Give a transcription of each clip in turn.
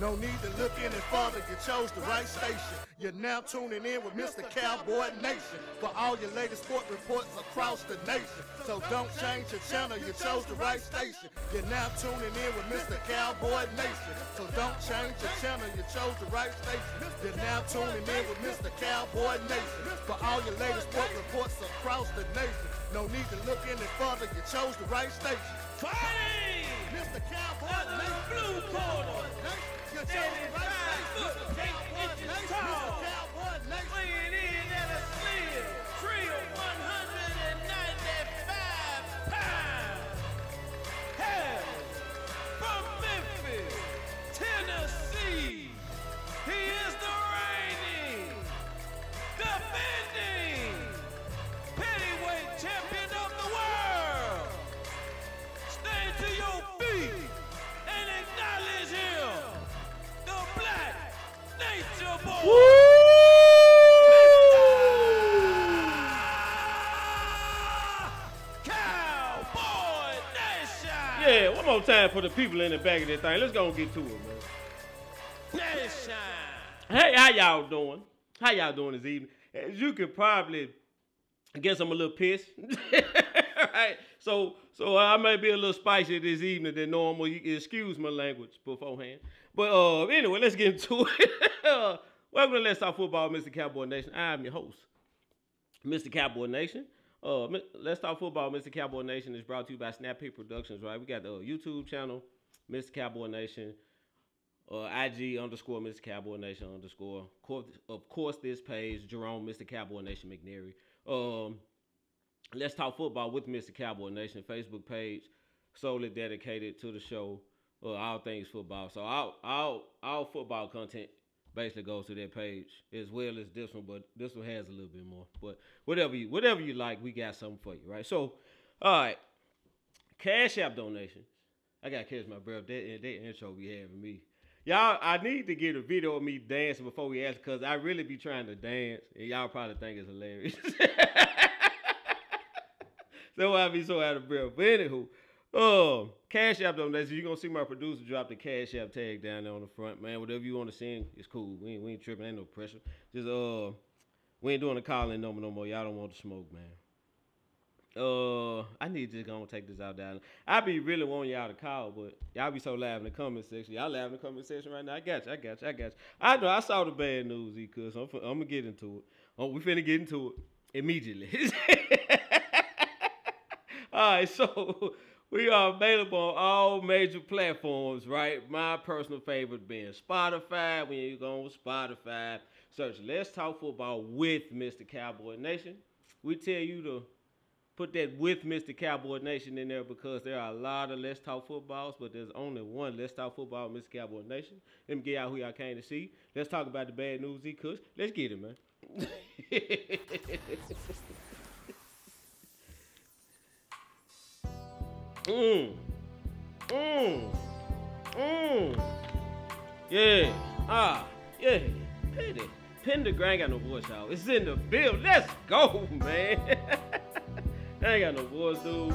No need to look any further, you chose the right station. You're now tuning in with Mr. Cowboy Nation for all your latest sport reports across the nation. So don't change your channel, you chose the right station. You're now tuning in with Mr. Cowboy Nation. So don't change your channel, you chose the right station. You're now tuning in with Mr. Cowboy Nation for all your latest sport reports across the nation. No need to look any further, you chose the right station. Fighting! Mr. Cowboy Out of the Nation. blue corner. You chose the right 85 foot. 8 inches. More time for the people in the back of that thing. Let's go and get to it, man. Hey, how y'all doing? How y'all doing this evening? As you could probably guess I'm a little pissed. right? So so I may be a little spicy this evening than normal. Excuse my language beforehand. But uh anyway, let's get into it. welcome to Let's Talk Football, Mr. Cowboy Nation. I'm your host, Mr. Cowboy Nation. Uh, Let's Talk Football, Mr. Cowboy Nation is brought to you by Snap Peak Productions, right? We got the uh, YouTube channel, Mr. Cowboy Nation uh, IG underscore Mr. Cowboy Nation underscore. Of course, this page, Jerome, Mr. Cowboy Nation McNary. Um, Let's Talk Football with Mr. Cowboy Nation Facebook page, solely dedicated to the show, uh, all things football. So all, all, all football content basically goes to that page as well as this one, but this one has a little bit more. But whatever you, whatever you like, we got something for you, right? So, all right, Cash App donations. I gotta catch my breath. That, that intro be having me. Y'all, I need to get a video of me dancing before we ask, cause I really be trying to dance, and y'all probably think it's hilarious. so why I be so out of breath. But anywho, um, Cash App donations. You're gonna see my producer drop the Cash App tag down there on the front, man. Whatever you want to sing, it's cool. We ain't, we ain't tripping. Ain't no pressure. Just uh, we ain't doing the calling number no more. Y'all don't want to smoke, man. Uh, I need to just go and take this out down. I be really wanting y'all to call, but y'all be so loud in the comment section. Y'all loud in the comment section right now. I got you. I got you. I got you. I know. I saw the bad news, E. Cuz I'm, I'm gonna get into it. Oh, we finna get into it immediately. all right, so we are available on all major platforms, right? My personal favorite being Spotify. When you go on Spotify, search "Let's Talk Football" with Mr. Cowboy Nation. We tell you to put that with Mr. Cowboy Nation in there because there are a lot of Let's Talk Footballs, but there's only one Let's Talk Football, Mr. Cowboy Nation. Let me get out who y'all came to see. Let's talk about the bad news, E. Kush. Let's get it, man. mm. Mm. Mm. Yeah. Ah. Yeah. Petty. Pendergrass got no voice, y'all. It's in the bill. Let's go, man. I ain't got no voice, dude.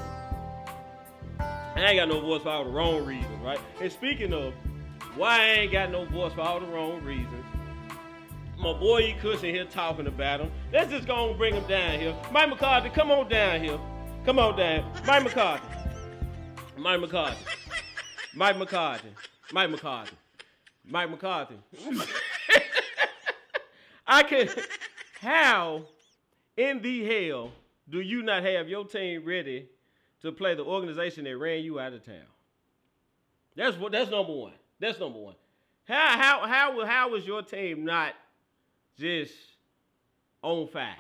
I ain't got no voice for all the wrong reasons, right? And speaking of why I ain't got no voice for all the wrong reasons, my boy E. Cushion here talking about him. Let's just go and bring him down here. Mike McCarthy, come on down here. Come on down. Mike McCarthy. Mike McCarthy. Mike McCarthy. Mike McCarthy. Mike McCarthy. I can. How in the hell do you not have your team ready to play the organization that ran you out of town? That's what. That's number one. That's number one. How how how how was your team not just on fire?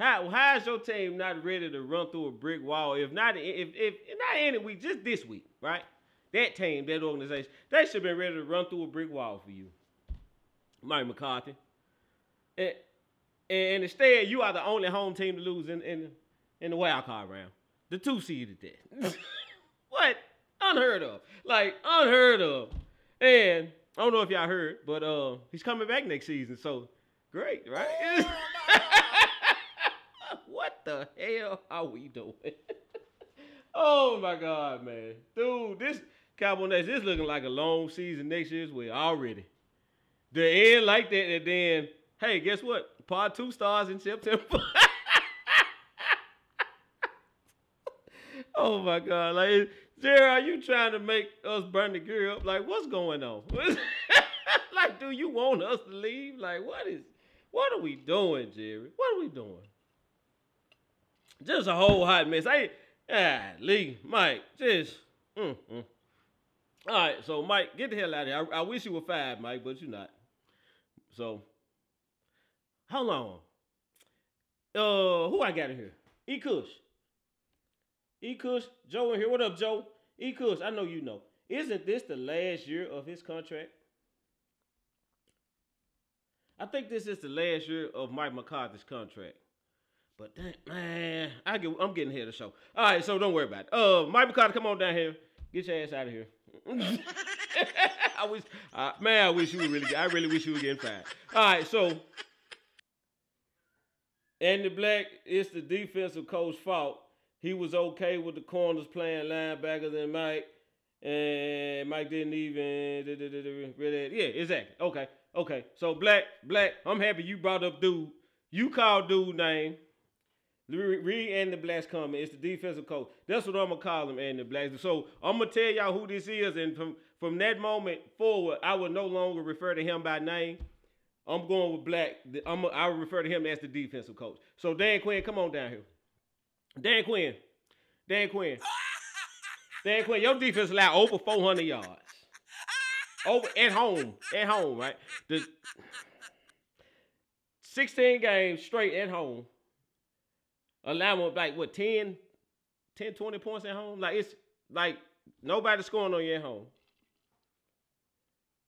How how is your team not ready to run through a brick wall? If not if if not any week, just this week, right? That team, that organization, they should have been ready to run through a brick wall for you. Mike McCarthy. And, and instead, you are the only home team to lose in in, in the wild card round. The two seeded that. what? Unheard of. Like unheard of. And I don't know if y'all heard, but uh, he's coming back next season. So great, right? what the hell are we doing? oh my god, man, dude, this Cowboy Nation, it's looking like a long season next year as well already. The end like that, and then hey, guess what? Part two stars in September. oh my God! Like, Jerry, are you trying to make us burn the gear up? Like, what's going on? like, do you want us to leave? Like, what is? What are we doing, Jerry? What are we doing? Just a whole hot mess. I ah, Lee, Mike, just mm, mm. All right, so Mike, get the hell out of here. I, I wish you were five, Mike, but you're not. So, how long? Uh, who I got in here? E Kush. E Kush, Joe in here. What up, Joe? E Kush, I know you know. Isn't this the last year of his contract? I think this is the last year of Mike McCarthy's contract. But that, man, I get, I'm getting here the show. All right, so don't worry about it. Uh, Mike McCarthy, come on down here. Get your ass out of here. I wish, uh, man, I wish you would really. I really wish you were getting fired. All right, so Andy Black, it's the defensive coach fault. He was okay with the corners playing linebackers and Mike, and Mike didn't even really. Yeah, exactly. Okay, okay. So Black, Black, I'm happy you brought up dude. You called dude name. Read the Black's coming. It's the defensive coach. That's what I'm gonna call him, and the Black. So I'm gonna tell y'all who this is, and from from that moment forward, I will no longer refer to him by name. I'm going with Black. I'm I will refer to him as the defensive coach. So Dan Quinn, come on down here. Dan Quinn, Dan Quinn, Dan Quinn. Your defense allowed over 400 yards. Over at home, at home, right? The 16 games straight at home allowing like what 10, 10, 20 points at home. Like it's like nobody scoring on you at home.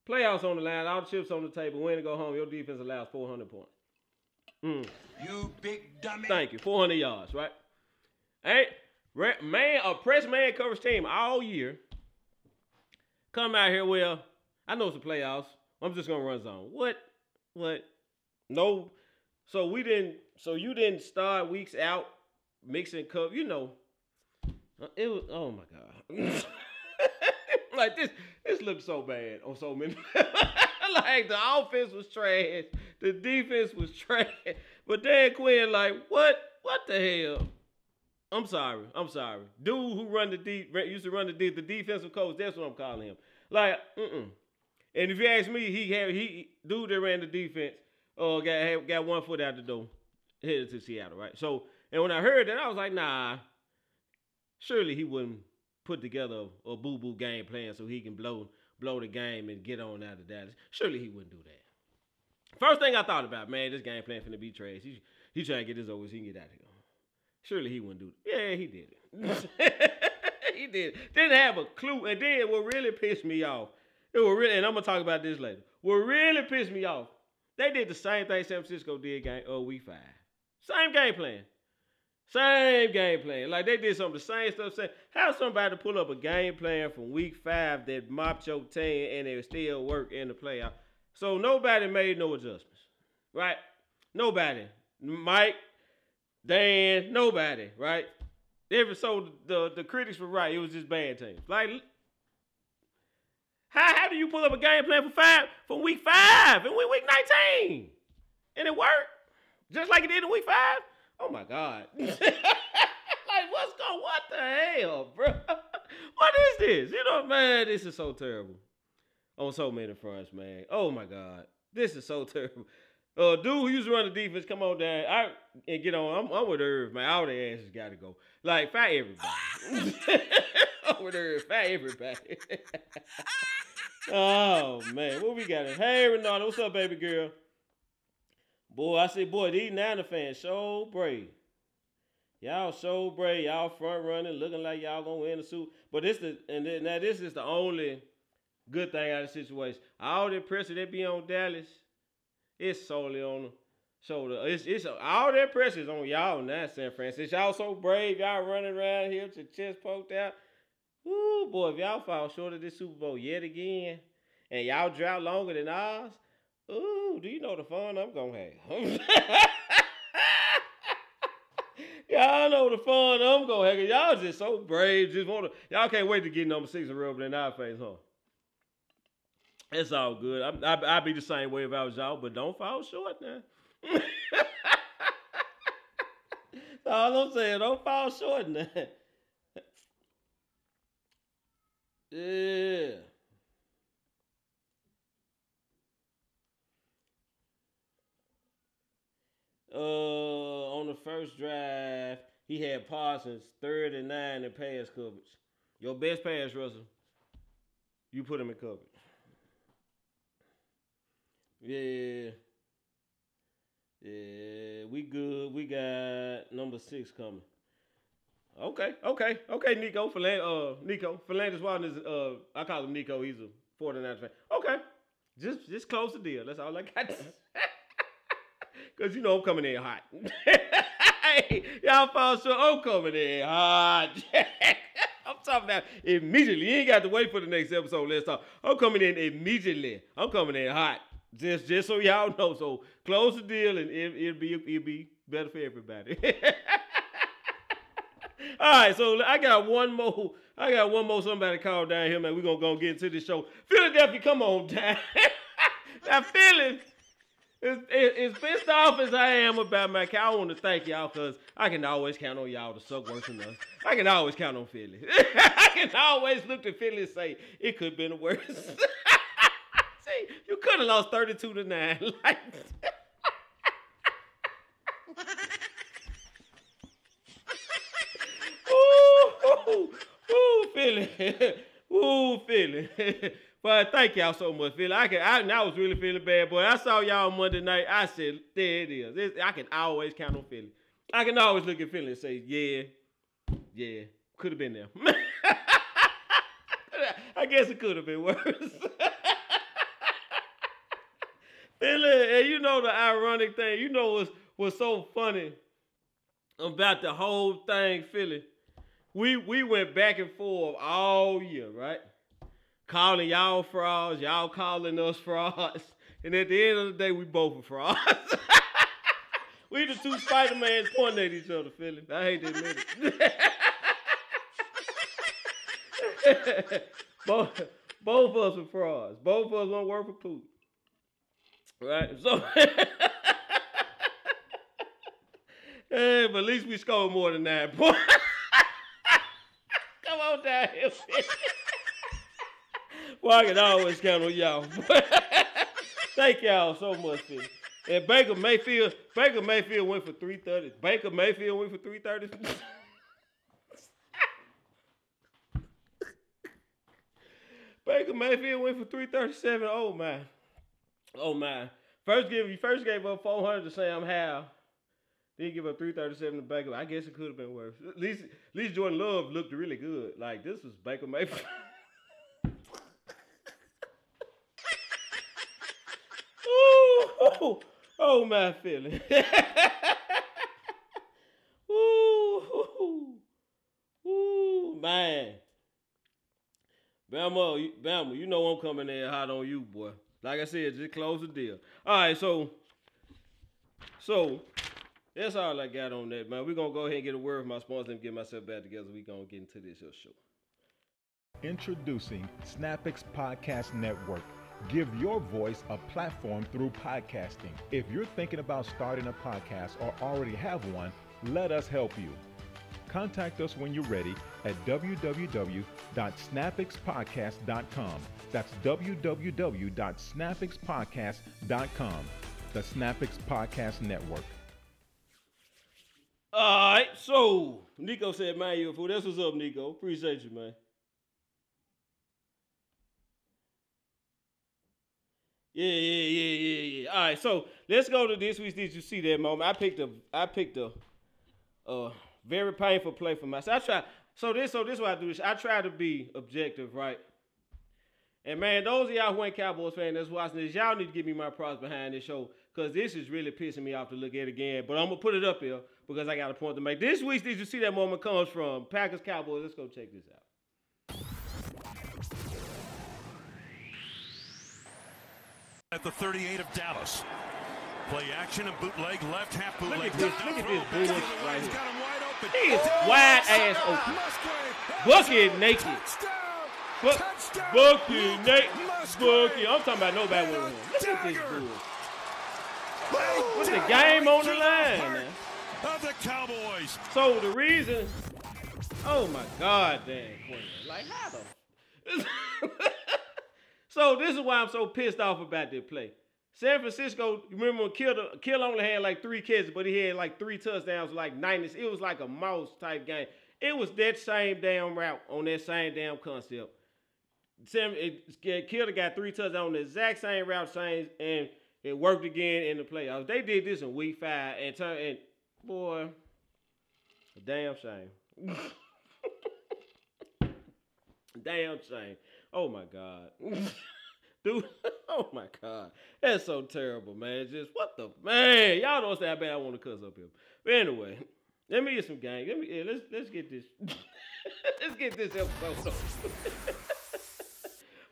Playoffs on the line, all the chips on the table. Win and go home. Your defense allows 400 points. Mm. You big dummy. Thank you. 400 yards, right? Ain't man a press man coverage team all year. Come out here, well, I know it's the playoffs. I'm just gonna run zone. What? What? No. So we didn't so you didn't start weeks out mixing cup, you know. Uh, it was oh my god. like this this looked so bad on so many like the offense was trash, the defense was trash. But Dan Quinn, like, what what the hell? I'm sorry. I'm sorry. Dude who run the deep used to run the deep, the defensive coach. That's what I'm calling him. Like, mm-mm. And if you ask me, he had he dude that ran the defense. Uh, got got one foot out the door headed to Seattle, right? So, and when I heard that, I was like, nah, surely he wouldn't put together a boo boo game plan so he can blow blow the game and get on out of Dallas. Surely he wouldn't do that. First thing I thought about, man, this game plan finna be trash. He he trying to get this over so he can get out of here. Surely he wouldn't do it. Yeah, he did it. he did. Didn't have a clue. And then what really pissed me off, it was really, and I'm gonna talk about this later. What really pissed me off, they did the same thing San Francisco did game oh week five. Same game plan. Same game plan. Like they did some of the same stuff. Say, how somebody pull up a game plan from week five that mopped your team and it still work in the playoff. So nobody made no adjustments. Right? Nobody. Mike, Dan, nobody, right? Every so the, the critics were right. It was just bad teams. Like how, how do you pull up a game plan for five from week five and we week 19? And it worked? Just like it did in week five? Oh my God. like, what's going what the hell, bro? what is this? You know, man, this is so terrible. On so many fronts, man. Oh my God. This is so terrible. Uh, dude who used to run the defense, come on down. I and get on. I'm, I'm with Irv, man. All the asses got to go. Like, fire everybody. I'm with Irv, fire everybody. oh man, what we got? Hey, Renata, what's up, baby girl? Boy, I say, boy, these Niner fans so brave. Y'all so brave. Y'all front running, looking like y'all gonna win the suit. But this the and then, now this is the only good thing out of the situation. All the pressure that be on Dallas, it's solely on the shoulder. It's it's all that pressure is on y'all now, San Francisco. Y'all so brave. Y'all running around here with your chest poked out. Ooh, boy, if y'all fall short of this Super Bowl yet again, and y'all drought longer than ours, Ooh, do you know the fun I'm gonna have? y'all know the fun I'm gonna have. Y'all just so brave. Just want to. Y'all can't wait to get number six and rub in our face, huh? It's all good. I, I, I'd be the same way if I was y'all, but don't fall short now. All I'm saying. Don't fall short now. Yeah. Uh, on the first drive, he had Parsons third and nine in pass coverage. Your best pass, Russell. You put him in coverage. Yeah. Yeah, we good. We got number six coming. Okay, okay, okay, Nico. Philan- uh, Nico. Philanders Walton is, uh, I call him Nico. He's a 49 fan. Okay. Just just close the deal. That's all I got. Because, you know, I'm coming in hot. hey, y'all fall short. I'm coming in hot. I'm talking about immediately. You ain't got to wait for the next episode. Let's talk. I'm coming in immediately. I'm coming in hot. Just just so y'all know. So close the deal and it, it'll be it'll be better for everybody. All right, so I got one more. I got one more. Somebody call down here, man. We're gonna go get into this show. Philadelphia, come on down. now Philly, as, pissed off as I am about my cow, I want to thank y'all because I can always count on y'all to suck worse than us. I can always count on Philly. I can always look to Philly and say it could have been worse. See, you could have lost 32 to 9. Like, Ooh, ooh, Philly. Ooh, Philly. but thank y'all so much, Philly. I can I, I was really feeling bad, boy. I saw y'all Monday night. I said, there it is. This- I can always count on Philly. I can always look at Philly and say, yeah, yeah, could have been there. I guess it could have been worse. Philly, and you know the ironic thing, you know what's what's so funny about the whole thing, Philly. We we went back and forth all year, right? Calling y'all frauds, y'all calling us frauds, and at the end of the day, we both were frauds. we the two Spider Mans pointing at each other, Philly. I hate to admit it. both both of us were frauds. Both of us won't work for Pooh. Right? So Hey, but at least we scored more than nine points. Come on down here. well, I can always count on y'all. Thank y'all so much. And Baker Mayfield, Baker Mayfield went for 330. Baker Mayfield went for 330. Baker Mayfield went for 337. Oh my. Oh my. First give you first gave up 400 to Sam Howell. Then give up 337 to Baker. I guess it could have been worse. At least, at least Jordan Love looked really good. Like this was Baker Mayfield. Ooh, oh my feeling. Ooh, ooh, ooh, man. Bama, Bama, you know I'm coming in hot on you, boy. Like I said, just close the deal. All right, so, so that's all I got on that, man. We're gonna go ahead and get a word from my sponsor and get myself back together. we gonna get into this show. Introducing SnapX Podcast Network. Give your voice a platform through podcasting. If you're thinking about starting a podcast or already have one, let us help you. Contact us when you're ready at www.snapxpodcast.com. That's www.snapxpodcast.com. The SnapX Podcast Network. All right, so Nico said, "Man, you a fool." That's what's up, Nico. Appreciate you, man. Yeah, yeah, yeah, yeah, yeah. All right, so let's go to this week's. Did you see that moment? I picked a, I picked a, uh, very painful play for myself. I try. So this, so this is what I do. This. I try to be objective, right? And man, those of y'all who ain't Cowboys fans that's watching this, y'all need to give me my props behind this show because this is really pissing me off to look at again. But I'm gonna put it up here because I got a point to make. This week's Did You See That Moment comes from Packers Cowboys. Let's go check this out. at the 38 of Dallas. Play action and bootleg, left half Look bootleg. at this, look at this back bull the other way, right here. got him wide open. He is Oh, wide ass open. Bucket naked. Touchdown. Buck, Touchdown. Bucky, Luke Nate, Musgrave. Bucky. I'm talking about nobody with him. Look at this dude. What's the game on the line, man? Of the Cowboys. So the reason, oh my God, Dan Quinn, like how the? so this is why I'm so pissed off about this play. San Francisco, remember Kill, Kill only had like three catches, but he had like three touchdowns, like 90. It was like a mouse type game. It was that same damn route on that same damn concept. Sam, Kittle got three touchdowns on the exact same route, same, and it worked again in the playoffs. They did this in week five, and turn and boy, damn shame. damn shame. Oh my god, dude. Oh my god, that's so terrible, man. Just what the man? Y'all don't say how bad I want to cuss up here. But anyway, let me get some gang. Let me yeah, let's let's get this. let's get this episode. over.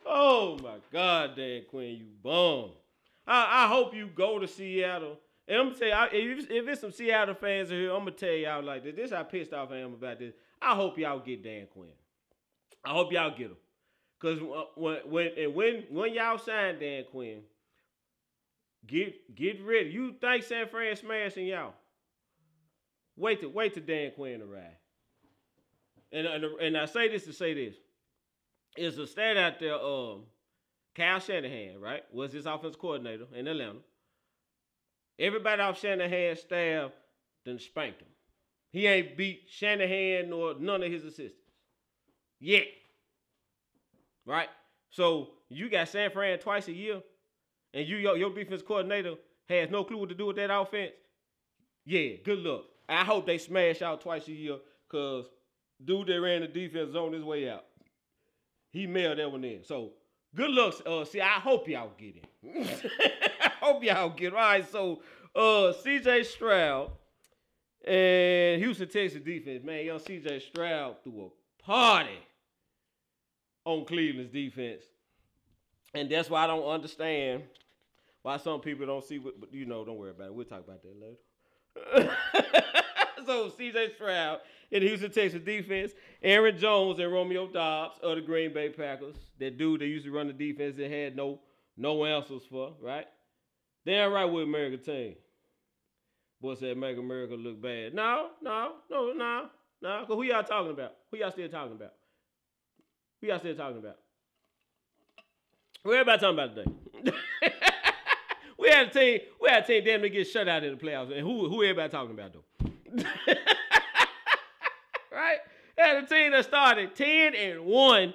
oh my god, Dan Quinn, you bum. I, I hope you go to Seattle. And I'm gonna tell you, if, if it's some Seattle fans here, I'm gonna tell y'all like this. This how pissed off I am about this. I hope y'all get Dan Quinn. I hope y'all get him. Cause when when and when when y'all sign Dan Quinn, get get ready. You think San Fran smashing y'all? Wait to wait till Dan Quinn arrive. And and, and I say this to say this. It's a stat out there. Um, Kyle Shanahan, right, was his offense coordinator in Atlanta. Everybody off Shanahan's staff then spanked him. He ain't beat Shanahan nor none of his assistants yet. Right? So you got San Fran twice a year, and you your, your defense coordinator has no clue what to do with that offense. Yeah, good luck. I hope they smash out twice a year, cause dude that ran the defense on his way out. He mailed that one in. So good luck. Uh, see, I hope y'all get him. Hope y'all get him. All right, so uh, CJ Stroud and Houston Texans defense, man, young CJ Stroud threw a party on Cleveland's defense. And that's why I don't understand why some people don't see what, but you know, don't worry about it. We'll talk about that later. so CJ Stroud in Houston Texans defense, Aaron Jones and Romeo Doubs of the Green Bay Packers. That dude that used to run the defense that had no no answers for, right? Damn right with America team. Boy said make America look bad. No, no, no, no, no. Cause who y'all talking about? Who y'all still talking about? Who y'all still talking about? Who everybody talking about today? we had a team, we had a team damn near get shut out in the playoffs. And who who everybody talking about though? right? Had a team that started 10 and 1,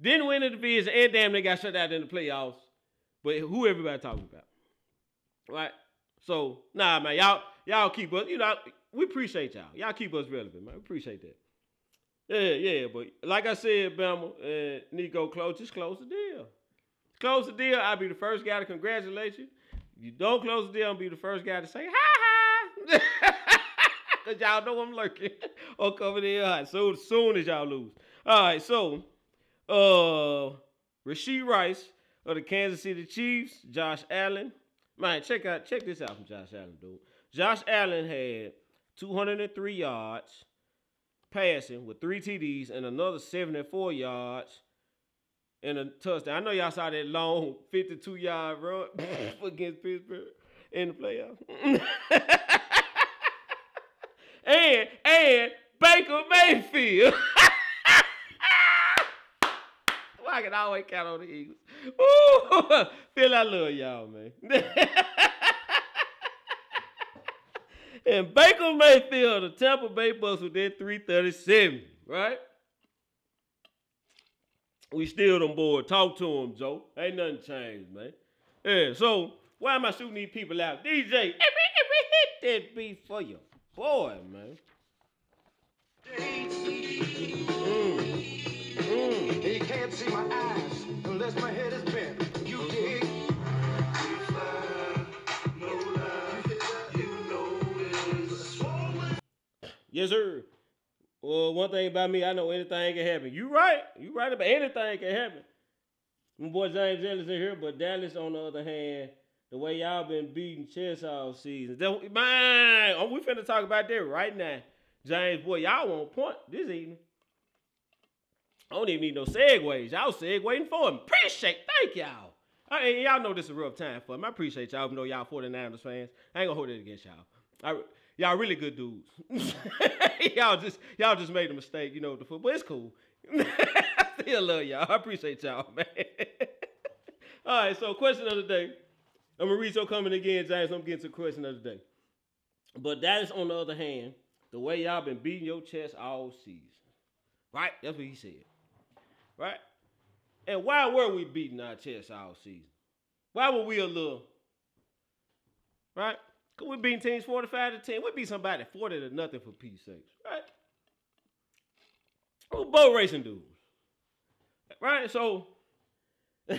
didn't win the division, and damn they got shut out in the playoffs. But who everybody talking about? Right? So, nah, man, y'all, y'all keep us, you know, we appreciate y'all. Y'all keep us relevant, man. We appreciate that. Yeah, yeah, but like I said, Bama and Nico, close, just close the deal. Close the deal, I'll be the first guy to congratulate you. If you don't close the deal, I'll be the first guy to say, ha ha. Cause y'all know I'm lurking or coming in hot. So soon as y'all lose. All right, so uh Rashee Rice of the Kansas City Chiefs, Josh Allen. Man, check out check this out from Josh Allen, dude. Josh Allen had 203 yards passing with three TDs and another 74 yards and a touchdown. I know y'all saw that long 52 yard run against Pittsburgh in the playoffs. and and Baker Mayfield. I can always count on the Eagles. Ooh, feel I love y'all, man. and Baker Mayfield, the Tampa Bay Bucks with their 337, right? We still on board. Talk to him, Joe. Ain't nothing changed, man. Yeah, so why am I shooting these people out? DJ, every, every hit that beat for you. Boy, man. My head is bent. You dig? Yes, sir. Well, one thing about me, I know anything can happen. You right. You right about anything can happen. My boy James Ellis in here, but Dallas, on the other hand, The way y'all been beating chess all season. Don't- Man, oh, we finna talk about that right now. James, boy, y'all want point this evening. I don't even need no segues. Y'all segueing for me. Appreciate, thank y'all. I mean, y'all know this is a rough time for me. I appreciate y'all, even though y'all 49ers fans. I ain't gonna hold it against y'all. I, y'all really good dudes. y'all just y'all just made a mistake, you know, with the football. It's cool. I still love y'all. I appreciate y'all, man. All right, so question of the day. I'm gonna read your again, James. I'm getting to question of the day. But that is on the other hand, the way y'all been beating your chest all season. Right? That's what he said. Right? And why were we beating our chest all season? Why were we a little right? Cause we beating teams 45 to 10. We beat somebody 40 to nothing for peace sakes, right? We're boat racing dudes. Right? So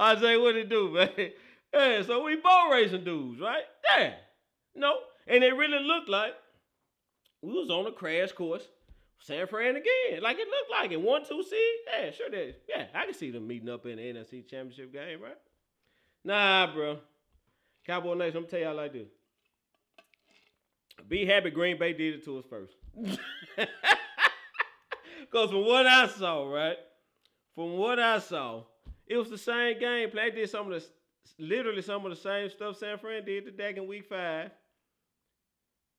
Isaiah, what it do, man? Yeah, so we boat racing dudes, right? Yeah. No. And it really looked like we was on a crash course. San Fran again. Like it looked like it. One, two seed. Yeah, sure did. Yeah, I can see them meeting up in the NFC championship game, right? Nah, bro. Cowboy Nation, I'm tell y'all like this. Be happy Green Bay did it to us first. Cause from what I saw, right? From what I saw, it was the same game plan. Did some of the literally some of the same stuff San Fran did to Dak in week five.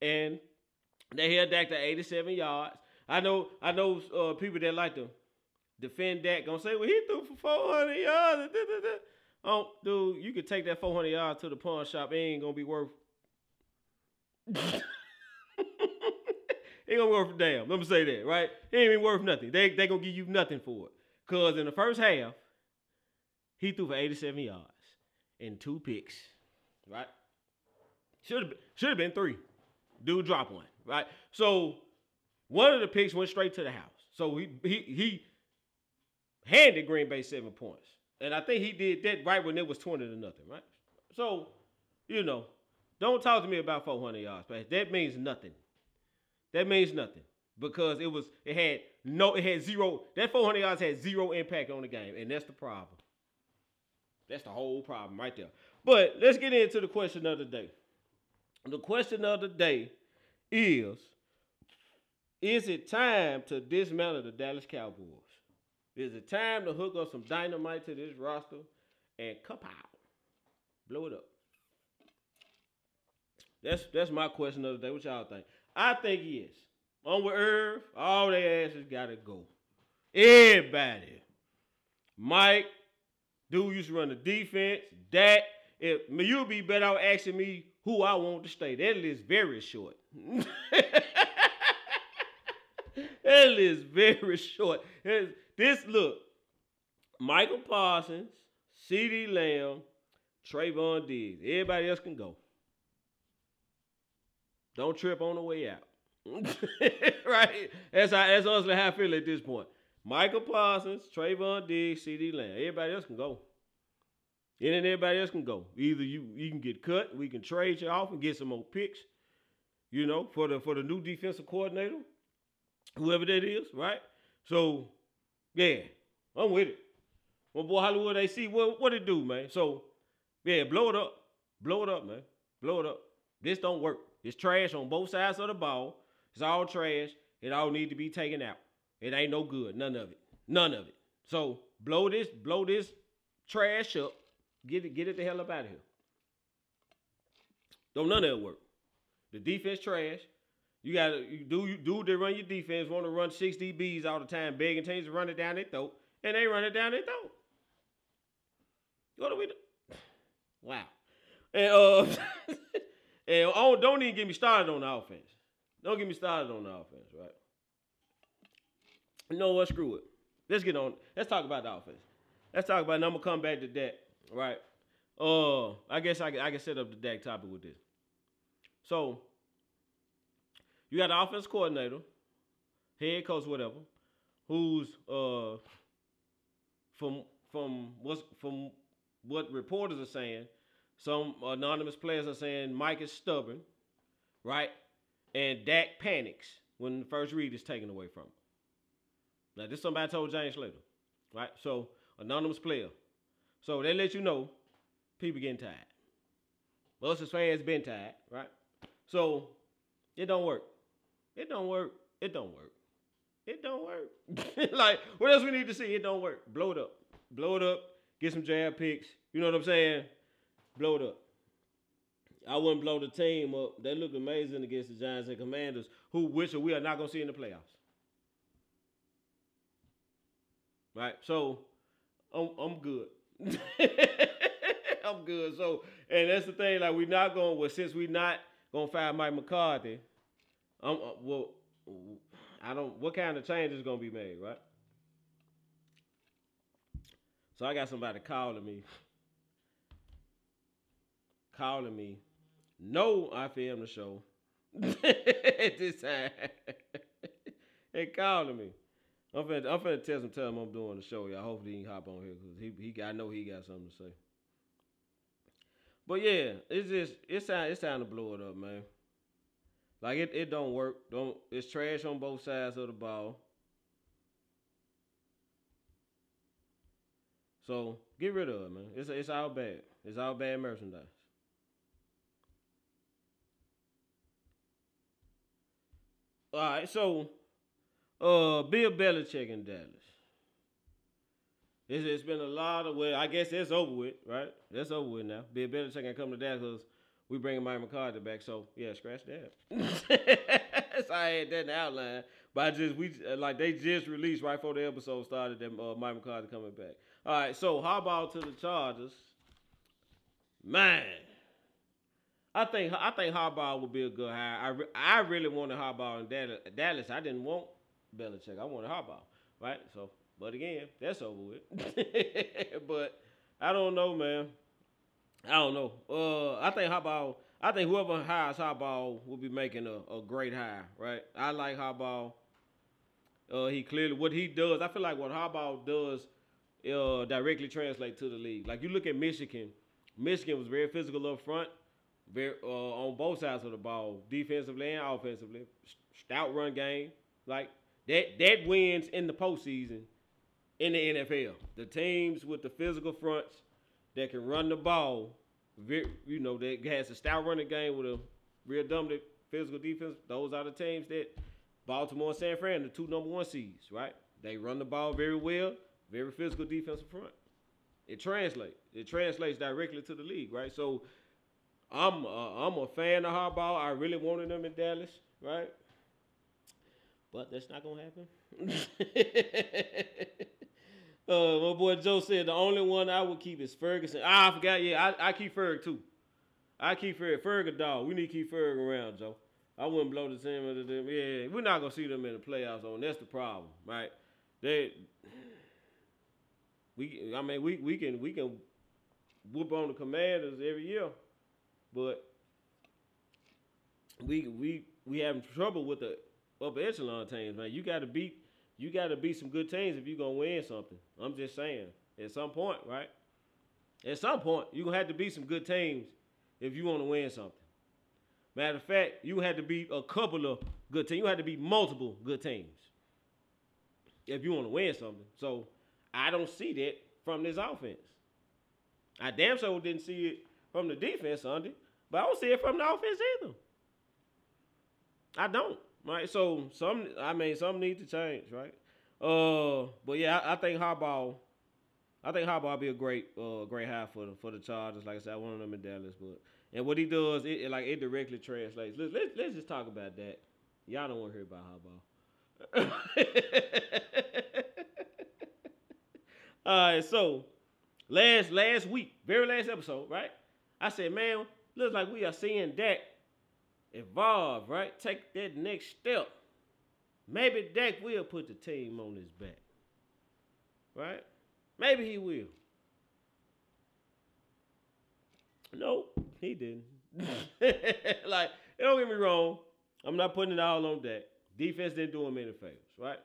And they held Dak to 87 yards. I know, I know uh, people that like to defend Dak gonna say, well, he threw for 400 yards. da, da, da." Oh, dude, you could take that 400 yards to the pawn shop. It ain't gonna be worth. ain't gonna be worth a damn. Let me say that, right? It ain't even worth nothing. They they gonna give you nothing for it. Cause in the first half, he threw for 87 yards and two picks, right? Should have should have been three. Dude dropped one, right? So one of the picks went straight to the house. So he he he handed Green Bay seven points. And I think he did that right when it was 20 to nothing, right? So, you know, don't talk to me about 400 yards, man. That means nothing. That means nothing because it was it had no it had zero that 400 yards had zero impact on the game, and that's the problem. That's the whole problem right there. But let's get into the question of the day. The question of the day is Is it time to dismantle the Dallas Cowboys? Is it time to hook up some dynamite to this roster and out? Blow it up. That's that's my question of the day. What y'all think? I think yes. On with Irv, all their asses gotta go. Everybody. Mike, dude used to run the defense. Dak, if you'll be better asking me who I want to stay. That list very short. that list very short. This look, Micah Parsons, CeeDee Lamb, Trevon Diggs. Everybody else can go. Don't trip on the way out. right? That's how that's honestly how I feel at this point. Micah Parsons, Trevon Diggs, CeeDee Lamb. Everybody else can go. And then everybody else can go. Either you you can get cut, we can trade you off and get some more picks, you know, for the for the new defensive coordinator, whoever that is, right? So, yeah, I'm with it. My boy Hollywood AC, what what it do, man? So, yeah, blow it up, blow it up, man, blow it up. This don't work. It's trash on both sides of the ball. It's all trash. It all need to be taken out. It ain't no good. None of it. None of it. So blow this, blow this trash up. Get it, get it the hell up out of here. Don't none of it work. The defense trash. You gotta you do do they run your defense, want to run six DBs all the time, begging teams to run it down their throat, and they run it down their throat. What do we do? Wow. And uh and oh, don't even get me started on the offense. Don't get me started on the offense, right? You know what? Screw it. Let's get on. Let's talk about the offense. Let's talk about. And I'm gonna come back to that, right? Uh, I guess I can, I can set up the Dak topic with this. So you got the offense coordinator, head coach, whatever, who's uh from from what's from what reporters are saying, some anonymous players are saying Mike is stubborn, right? And Dak panics when the first read is taken away from him. Now, this somebody told Jane Slater, right? So, anonymous player. So they let you know people getting tired. Us as fans been tired, right? So it don't work. It don't work. It don't work. It don't work. like, what else we need to see? It don't work. Blow it up. Blow it up. Get some jab picks. You know what I'm saying? Blow it up. I wouldn't blow the team up. They look amazing against the Giants and Commanders, who which we are not gonna see in the playoffs. Right? So I'm I'm good. I'm good. So and that's the thing, like we're not going well since we're not gonna fire Mike McCarthy. Um uh, well I don't what kind of change is gonna be made, right? So I got somebody calling me. Calling me. No, I filmed the show. At this time. they calling me. I'm finna, I'm finna tell him I'm doing the show, y'all. Hopefully he can hop on here because he, he I know he got something to say. But yeah, it's just it's time it's time to blow it up, man. Like it, it don't work. Don't it's trash on both sides of the ball. So get rid of it, man. It's it's all bad. It's all bad merchandise. All right, so uh Bill Belichick in Dallas. It's, it's been a lot of well, I guess it's over with, right? That's over with now. Bill Belichick can come to Dallas we bringing Mike McCarthy back. So yeah, scratch that. so I had that in the outline, but I just we uh, like they just released right before the episode started that uh, Mike McCarthy coming back. All right, so how about to the Chargers? Man, I think I think Harbaugh would be a good hire. I, re- I really wanted Harbaugh in Dallas. Dallas. I didn't want Belichick. I wanted Harbaugh, right? So, but again, that's over with. but I don't know, man. I don't know. Uh, I think Harbaugh. I think whoever hires Harbaugh will be making a, a great hire, right? I like Harbaugh. Uh, he clearly what he does. I feel like what Harbaugh does uh, directly translate to the league. Like you look at Michigan. Michigan was very physical up front, very uh, on both sides of the ball, defensively and offensively. Stout run game. Like that that wins in the postseason in the NFL. The teams with the physical fronts that can run the ball, you know, that has a stout running game with a real dominant physical defense. Those are the teams that Baltimore and San Fran, the two number one seeds, right? They run the ball very well, very physical defensive front. It translates. It translates directly to the league, right? So I'm uh, I'm a fan of Harbaugh. I really wanted him in Dallas, right? But that's not gonna happen. uh, my boy Joe said the only one I would keep is Ferguson. Ah, I forgot. Yeah, I, I keep Ferg too. I keep Ferg. Ferg a dog. We need to keep Ferg around, Joe. I wouldn't blow the team into them. Yeah, we're not gonna see them in the playoffs. On that's the problem, right? They, we. I mean, we we can we can whoop on the Commanders every year, but we we we having trouble with the upper echelon teams, man. You got to beat you got to beat some good teams if you're gonna win something. I'm just saying, at some point, right? At some point, you're gonna have to beat some good teams if you want to win something. Matter of fact, you had to beat a couple of good teams. You had to beat multiple good teams if you want to win something. So I don't see that from this offense. I damn sure didn't see it from the defense Sunday, but I don't see it from the offense either. I don't. Right. So some I mean some need to change, right? Uh but yeah, I, I think Harbaugh I think Harbaugh be a great uh great hire for the for the Chargers. Like I said, I wanted them in Dallas, but and what he does, it, it like it directly translates. Let's, let's let's just talk about that. Y'all don't want to hear about Harbaugh. All right, so last last week, very last episode, right? I said, man, looks like we are seeing Dak evolve, right? Take that next step. Maybe Dak will put the team on his back, right? Maybe he will. No, he didn't. like, don't get me wrong. I'm not putting it all on Dak. Defense didn't do him any favors, right?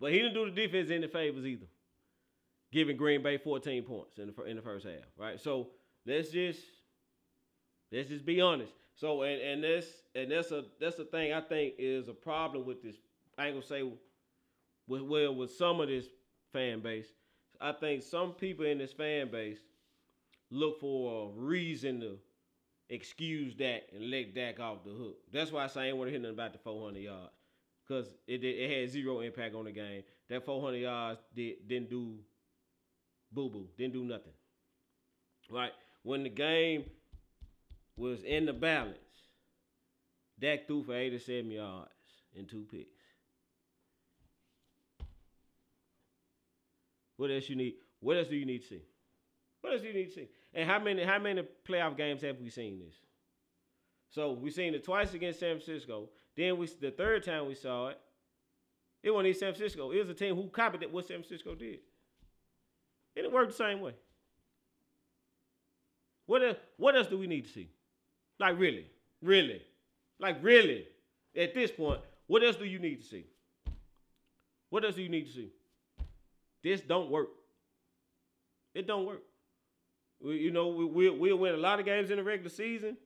But he didn't do the defense any favors either. Giving Green Bay 14 points in the in the first half, right? So let's just let's just be honest. So and and this and that's a that's a thing I think is a problem with this. I ain't gonna say with well with some of this fan base. I think some people in this fan base look for a reason to excuse Dak and let Dak off the hook. That's why I say I ain't want to hear nothing about the 400 yards because it, it it had zero impact on the game. That 400 yards did didn't do boo boo, didn't do nothing. Right when the game was in the balance, Dak threw for 87 yards and two picks. What else you need? What else do you need to see? What else do you need to see? And how many how many playoff games have we seen this? So we seen it twice against San Francisco. Then we the third time we saw it, it wasn't even San Francisco. It was a team who copied what San Francisco did. And it worked the same way. What else, what else do we need to see? Like really, really, like really. At this point, what else do you need to see? What else do you need to see? This don't work. It don't work. We, you know, we, we, we'll win a lot of games in the regular season.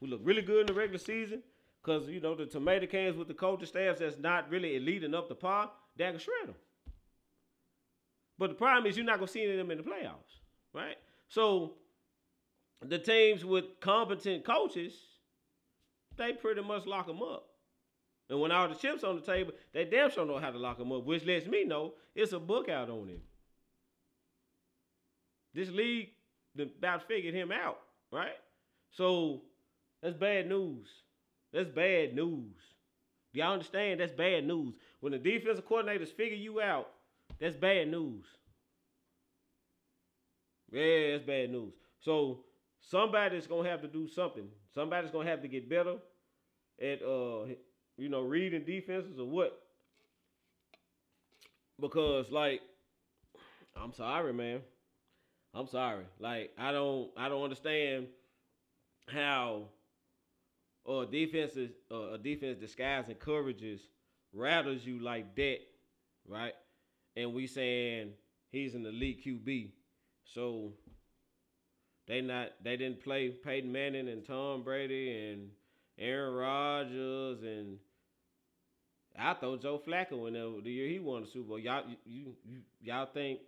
We look really good in the regular season because, you know, the tomato cans with the coaching staffs that's not really leading up the par, they can shred them. But the problem is you're not going to see any of them in the playoffs, right? So the teams with competent coaches, they pretty much lock them up. And when all the chips on the table, they damn sure know how to lock them up, which lets me know it's a book out on him. This league about figured him out, right? So that's bad news. That's bad news. Do y'all understand? That's bad news. When the defensive coordinators figure you out, that's bad news. Yeah, that's bad news. So somebody's gonna have to do something. Somebody's gonna have to get better at uh you know reading defenses or what. Because like I'm sorry, man. I'm sorry. Like I don't I don't understand how uh defenses uh, a defense disguising coverages rattles you like that, right? And we saying he's an elite QB. So they not they didn't play Peyton Manning and Tom Brady and Aaron Rodgers and I thought Joe Flacco when the, year he won the Super Bowl. Y'all you, you y'all think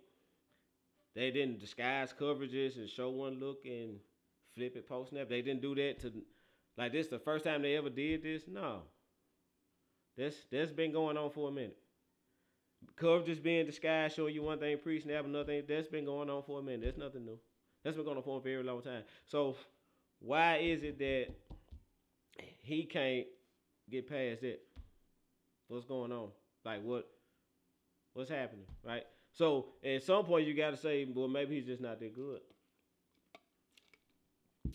they didn't disguise coverages and show one look and flip it post snap. They didn't do that to like this the first time they ever did this? No. That's that's been going on for a minute. Coverages being disguised, showing you one thing pre-snap, another thing. That's been going on for a minute. That's nothing new. That's been going on for a very long time. So why is it that he can't get past it? What's going on? Like what? What's happening? Right? So at some point you got to say, well, maybe he's just not that good.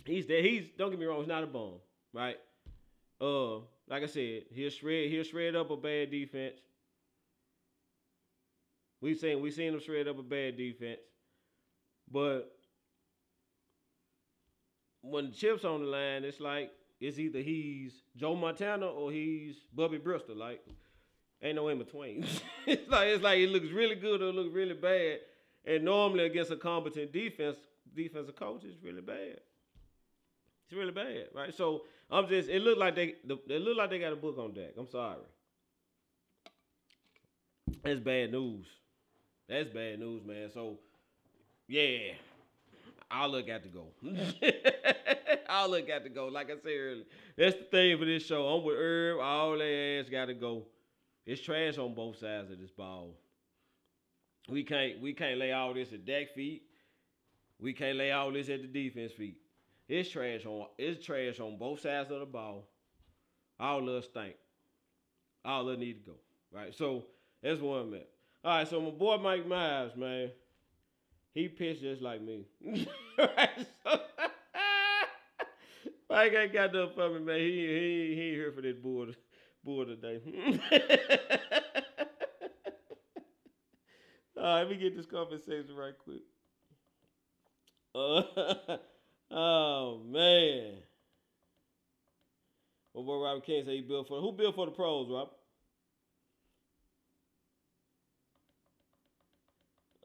He's there. He's don't get me wrong. He's not a bum, right? Uh, like I said, he'll shred. He'll shred up a bad defense. We've seen we seen him shred up a bad defense, but when the chips on the line, it's like it's either he's Joe Montana or he's Bubby Brister. Like ain't no in between. it's like it's like it looks really good or it looks really bad. And normally against a competent defense, defensive coach is really bad. It's really bad, right? So I'm just it looked like they the, it looked like they got a book on deck. I'm sorry. That's bad news. That's bad news, man. So yeah, I'll look at to go. I'll look at to go. Like I said earlier, that's the thing for this show. I'm with Herb. All their ass got to go. It's trash on both sides of this ball. We can't we can't lay all this at Dak feet. We can't lay all this at the defense feet. It's trash on it's trash on both sides of the ball. All of us stink. All of us need to go. Right. So that's one man. All right. So my boy Mike Myers, man, he pitched just like me. So, Mike ain't got nothing for me, man. He he he here for this bull bull today. All right, let me get this conversation right quick. Uh, oh man. My boy Robert King said he built for who built for the pros, Rob?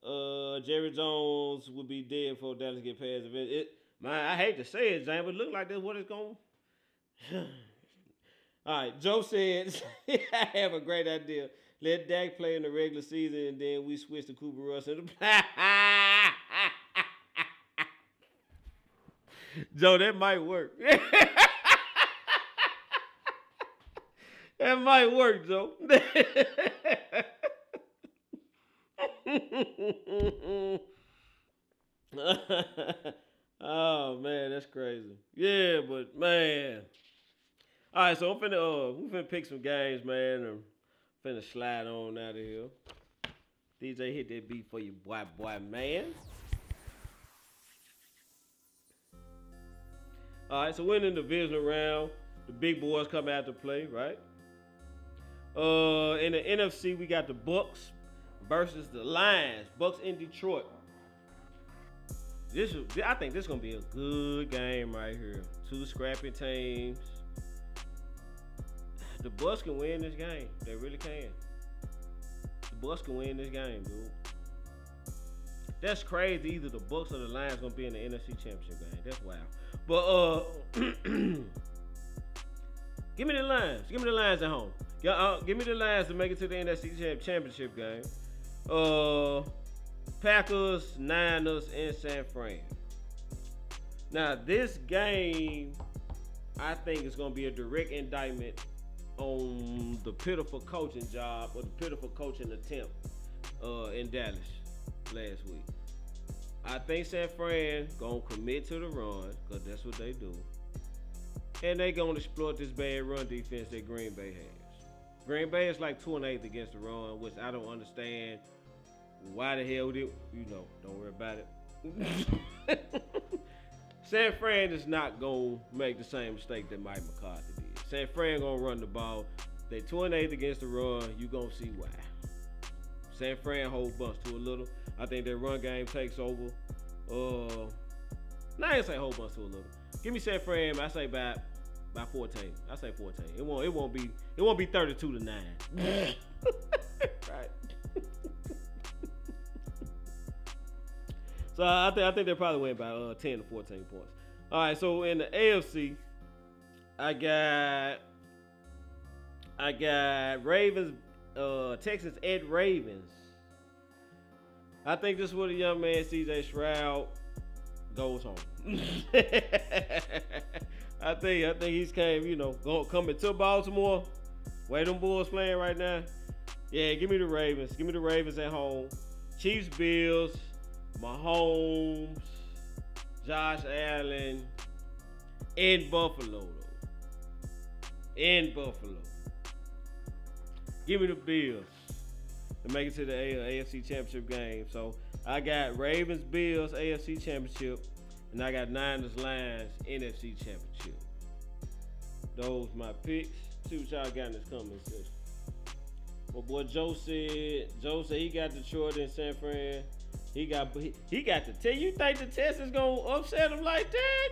Uh, Jerry Jones would be dead for Dallas get past it. It, man, I hate to say it, but look like that's what it's going. All right, Joe says, I have a great idea. Let Dak play in the regular season, and then we switch to Cooper Rush the Joe, that might work. that might work, Joe. oh man, that's crazy. Yeah, but man. All right, so I'm finna uh, we finna pick some games, man, and finna slide on out of here. DJ hit that beat for you, boy, boy, man. All right, so we're in the divisional round. The big boys come out to play, right? Uh, in the NFC, we got the Bucs versus the Lions. Bucs in Detroit. This, I think this is gonna be a good game right here. Two scrappy teams. The Bucs can win this game. They really can. The Bucs can win this game, dude. That's crazy. Either the Bucs or the Lions gonna be in the NFC Championship game. That's wild. But uh, give me the Lions. Give me the Lions at home. Yeah, uh, give me the Lions to make it to the NFC Championship game. Uh, Packers, Niners, and San Fran. Now this game, I think is gonna be a direct indictment on the pitiful coaching job or the pitiful coaching attempt uh, in Dallas last week. I think San Fran gonna commit to the run because that's what they do, and they gonna exploit this bad run defense that Green Bay has. Green Bay is like two and eight against the run, which I don't understand. Why the hell did you know? Don't worry about it. San Fran is not gonna make the same mistake that Mike McCarthy did. San Fran gonna run the ball. They two and eight against the run. You gonna see why. San Fran hold bunch to a little. I think their run game takes over. Uh, nah, I say hold bunch to a little. Give me San Fran. I say by by 14. I say 14. It won't. It won't be. It won't be 32 to nine. right. So I think I think they probably went by uh, 10 to 14 points. All right. So in the AFC, I got I got Ravens, uh, Texans at Ravens. I think this is where the young man CJ Stroud goes home. I think I think he's came, you know, going coming to Baltimore. Way them Bulls playing right now. Yeah, give me the Ravens. Give me the Ravens at home. Chiefs, Bills, Mahomes, Josh Allen, in Buffalo though. In Buffalo. Give me the Bills to make it to the AFC Championship game. So I got Ravens, Bills, AFC Championship, and I got Niners, Lions, NFC Championship. Those my picks. See what y'all got in this comment section. My boy Joe said, Joe said he got Detroit and San Fran. He got he, got the tell you think the test is gonna upset him like that?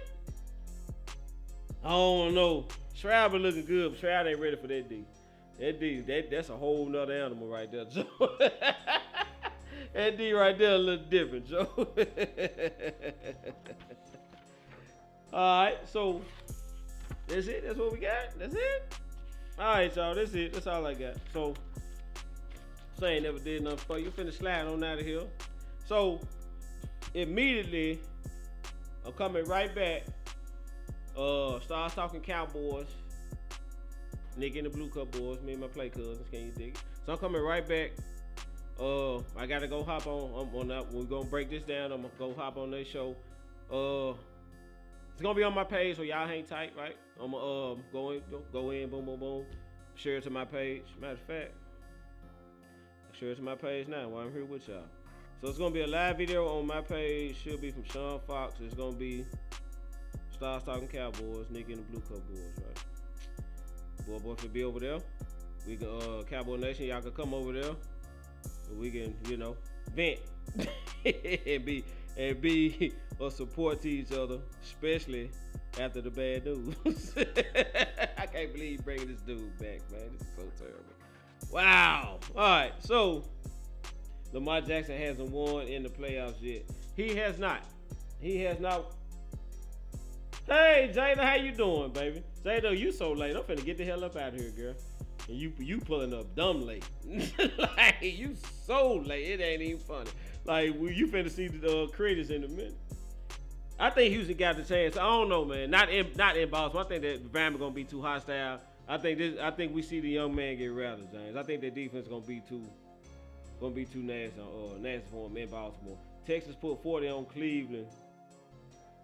I don't know. Stroud been looking good, but Stroud ain't ready for that D. That D, that, that's a whole nother animal right there, Joe. that D right there a little different, Joe. Alright, so that's it. That's what we got. That's it. Alright, y'all. That's it. That's all I got. So say ain't never did nothing for you. Finna sliding on out of here. So immediately I'm coming right back. Uh starts talking Cowboys. Nick and the Blue Cup boys, me and my play cousins, can you dig it? So I'm coming right back. Uh, I gotta go hop on. I'm on that. We're gonna break this down. I'm gonna go hop on their show. Uh, it's gonna be on my page, so y'all hang tight, right? I'm gonna um go in, go in, boom, boom, boom. Share it to my page. Matter of fact, share it to my page now while I'm here with y'all. So it's gonna be a live video on my page. Should be from Sean Fox. It's gonna be Stars Talking Cowboys, Nick and the Blue Cup boys, right? Boy, boy, could be over there. We can, uh, Cowboy Nation, y'all can come over there. We can, you know, vent and be and be a support to each other, especially after the bad news. I can't believe bringing this dude back, man. This is so terrible. Wow. All right, so Lamar Jackson hasn't won in the playoffs yet. He has not. He has not Hey, Jada, how you doing, baby? Jada, you so late. I'm finna get the hell up out of here, girl. and you you pulling up dumb late. like you so late, it ain't even funny. Like well, you finna see the uh, critics in a minute. I think Houston got the chance. I don't know, man. Not in not in Boston. I think that Bama gonna be too hostile. I think this. I think we see the young man get rattled, James. I think their defense gonna be too gonna be too nasty, uh, nasty for him in Baltimore. Texans put 40 on Cleveland.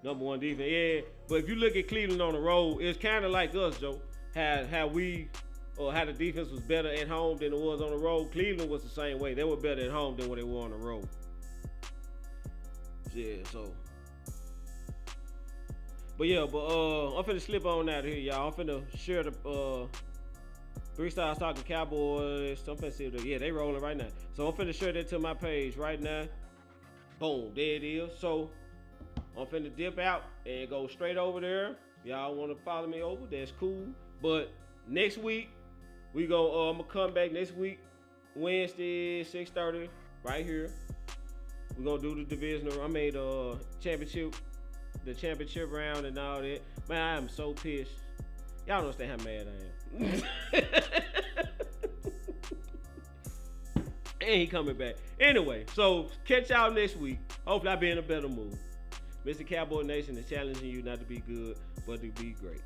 Number one defense, yeah. But if you look at Cleveland on the road, it's kind of like us, Joe. How how we or how the defense was better at home than it was on the road. Cleveland was the same way. They were better at home than what they were on the road. Yeah, so. But yeah, but uh, I'm finna slip on out here, y'all. I'm finna share the uh, three stars talking Cowboys. I'm finna see if yeah they rolling right now. So I'm finna share that to my page right now. Boom, there it is. So I'm finna dip out and go straight over there. Y'all want to follow me over? That's cool. But next week we go. Uh, I'm gonna come back next week, Wednesday, 6:30, right here. We're gonna do the divisional. I made uh championship, the championship round and all that. Man, I am so pissed. Y'all don't understand how mad I am. and he coming back. Anyway, so catch y'all next week. Hopefully I'll be in a better mood. Mr. Cowboy Nation is challenging you not to be good, but to be great.